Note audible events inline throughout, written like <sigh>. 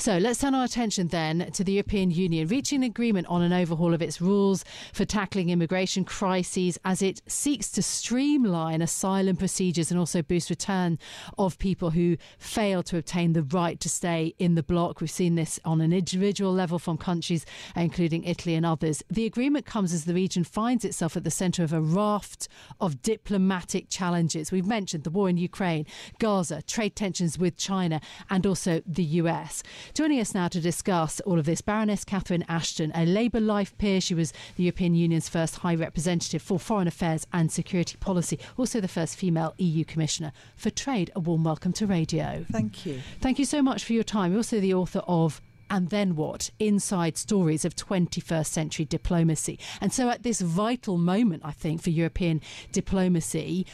So let's turn our attention then to the European Union reaching an agreement on an overhaul of its rules for tackling immigration crises as it seeks to streamline asylum procedures and also boost return of people who fail to obtain the right to stay in the bloc. We've seen this on an individual level from countries, including Italy and others. The agreement comes as the region finds itself at the centre of a raft of diplomatic challenges. We've mentioned the war in Ukraine, Gaza, trade tensions with China, and also the US. Joining us now to discuss all of this, Baroness Catherine Ashton, a Labour Life peer. She was the European Union's first High Representative for Foreign Affairs and Security Policy, also the first female EU Commissioner for Trade. A warm welcome to radio. Thank you. Thank you so much for your time. You're also the author of and then what? Inside stories of 21st century diplomacy. And so, at this vital moment, I think, for European diplomacy,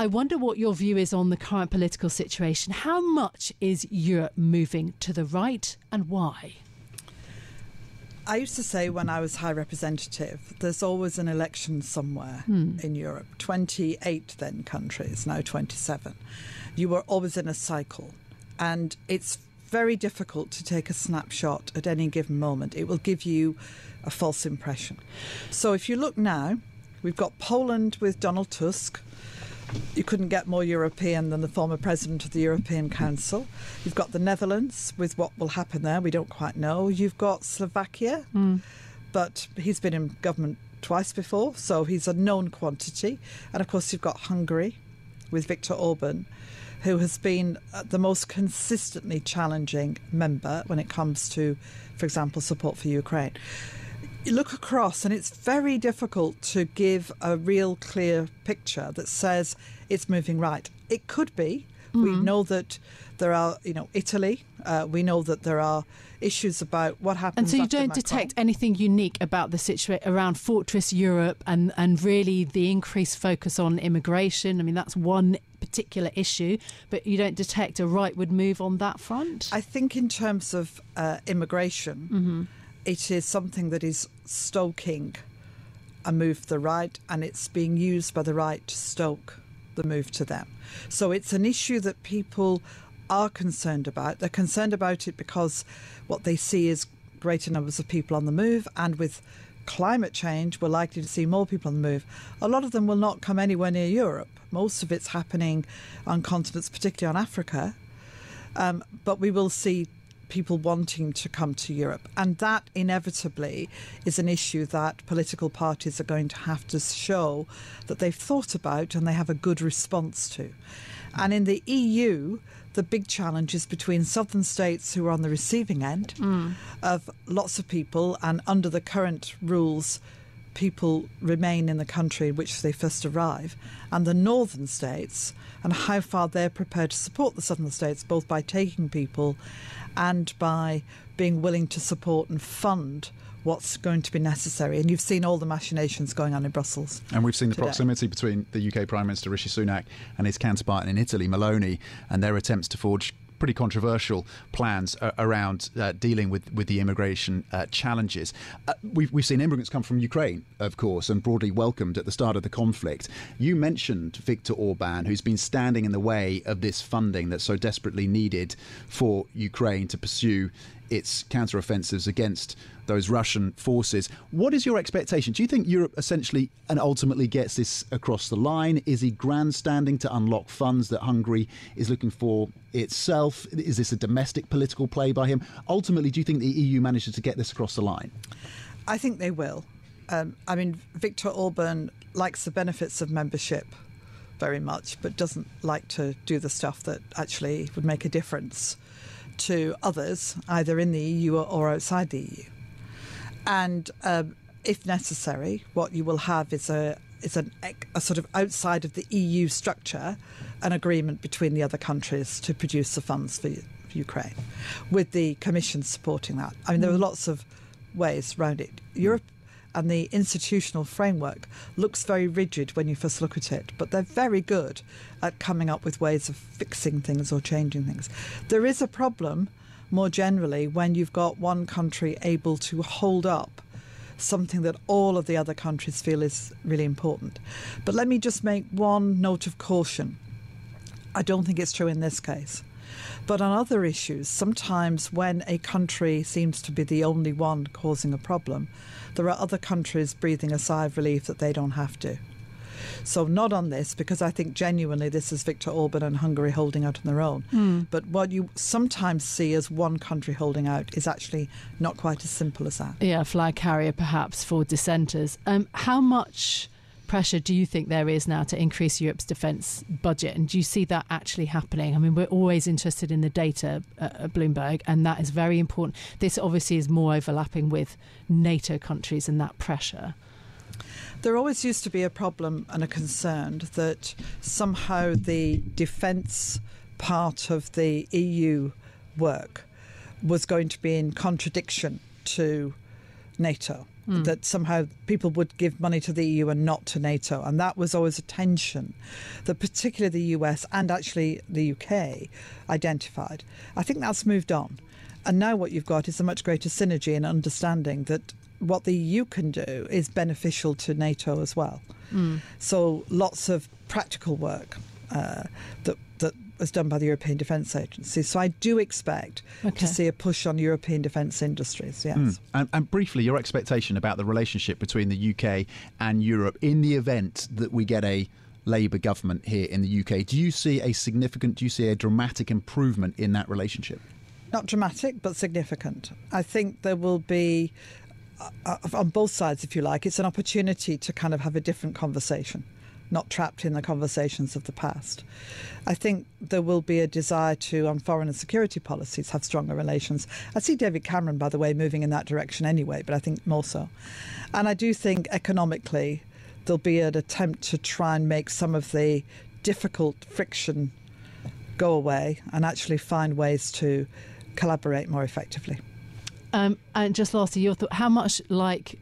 I wonder what your view is on the current political situation. How much is Europe moving to the right and why? I used to say when I was High Representative, there's always an election somewhere hmm. in Europe. 28 then countries, now 27. You were always in a cycle. And it's very difficult to take a snapshot at any given moment. It will give you a false impression. So if you look now, we've got Poland with Donald Tusk you couldn't get more European than the former president of the European Council. You've got the Netherlands with what will happen there, we don't quite know. You've got Slovakia, mm. but he's been in government twice before, so he's a known quantity. And of course, you've got Hungary with Viktor Orban, who has been uh, the most consistently challenging member when it comes to, for example, support for Ukraine you look across and it's very difficult to give a real clear picture that says it's moving right. It could be. Mm-hmm. We know that there are, you know, Italy. Uh, we know that there are issues about what happens. And so you don't Macron. detect anything unique about the situation around Fortress Europe and and really the increased focus on immigration. I mean, that's one particular issue, but you don't detect a rightward move on that front. I think in terms of uh, immigration. Mm-hmm it is something that is stoking a move to the right and it's being used by the right to stoke the move to them. So it's an issue that people are concerned about. They're concerned about it because what they see is greater numbers of people on the move and with climate change, we're likely to see more people on the move. A lot of them will not come anywhere near Europe. Most of it's happening on continents, particularly on Africa. Um, but we will see people wanting to come to Europe. And that inevitably is an issue that political parties are going to have to show that they've thought about and they have a good response to. And in the EU, the big challenge is between southern states who are on the receiving end mm. of lots of people, and under the current rules, people remain in the country in which they first arrive, and the northern states, and how far they're prepared to support the southern states, both by taking people and by being willing to support and fund what's going to be necessary. And you've seen all the machinations going on in Brussels. And we've seen the today. proximity between the UK Prime Minister Rishi Sunak and his counterpart in Italy, Meloni, and their attempts to forge pretty controversial plans uh, around uh, dealing with, with the immigration uh, challenges. Uh, we've, we've seen immigrants come from Ukraine, of course, and broadly welcomed at the start of the conflict. You mentioned Viktor Orban, who's been standing in the way of this funding that's so desperately needed for Ukraine to pursue its counteroffensives against those Russian forces. What is your expectation? Do you think Europe essentially and ultimately gets this across the line? Is he grandstanding to unlock funds that Hungary is looking for itself? Is this a domestic political play by him? Ultimately, do you think the EU manages to get this across the line? I think they will. Um, I mean, Viktor Orban likes the benefits of membership very much, but doesn't like to do the stuff that actually would make a difference to others, either in the EU or outside the EU. And um, if necessary, what you will have is a is an, a sort of outside of the EU structure, an agreement between the other countries to produce the funds for Ukraine, with the Commission supporting that. I mean, there are lots of ways around it. Europe and the institutional framework looks very rigid when you first look at it, but they're very good at coming up with ways of fixing things or changing things. There is a problem more generally when you've got one country able to hold up something that all of the other countries feel is really important. But let me just make one note of caution. I don't think it's true in this case. But on other issues, sometimes when a country seems to be the only one causing a problem, there are other countries breathing a sigh of relief that they don't have to. So, not on this, because I think genuinely this is Viktor Orban and Hungary holding out on their own. Mm. But what you sometimes see as one country holding out is actually not quite as simple as that. Yeah, flag carrier perhaps for dissenters. Um, how much pressure do you think there is now to increase Europe's defence budget? And do you see that actually happening? I mean, we're always interested in the data at Bloomberg, and that is very important. This obviously is more overlapping with NATO countries and that pressure. There always used to be a problem and a concern that somehow the defence part of the EU work was going to be in contradiction to NATO. Mm. That somehow people would give money to the EU and not to NATO. And that was always a tension that, particularly the US and actually the UK, identified. I think that's moved on. And now what you've got is a much greater synergy and understanding that what the EU can do is beneficial to NATO as well. Mm. So lots of practical work uh, that that was done by the European Defence Agency. So I do expect okay. to see a push on European defence industries. Yes. Mm. And, and, briefly, your expectation about the relationship between the UK and Europe in the event that we get a Labour government here in the UK. Do you see a significant, do you see a dramatic improvement in that relationship? Not dramatic, but significant. I think there will be uh, on both sides, if you like, it's an opportunity to kind of have a different conversation, not trapped in the conversations of the past. I think there will be a desire to, on foreign and security policies, have stronger relations. I see David Cameron, by the way, moving in that direction anyway, but I think more so. And I do think economically, there'll be an attempt to try and make some of the difficult friction go away and actually find ways to collaborate more effectively. Um, and just lastly, your thought: how much like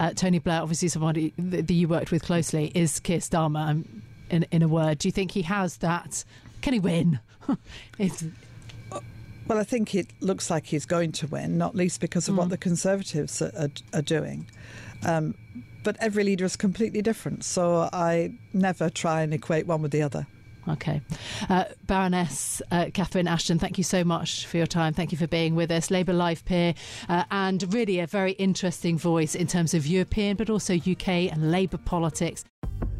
uh, Tony Blair, obviously somebody that, that, you worked with closely, is Keir Starmer? Um, in in a word, do you think he has that? Can he win? <laughs> well, I think it looks like he's going to win, not least because of mm. what the Conservatives are, are, are doing. Um, but every leader is completely different, so I never try and equate one with the other. Okay. Uh, Baroness uh, Catherine Ashton, thank you so much for your time. Thank you for being with us. Labour Life peer, uh, and really a very interesting voice in terms of European but also UK and Labour politics.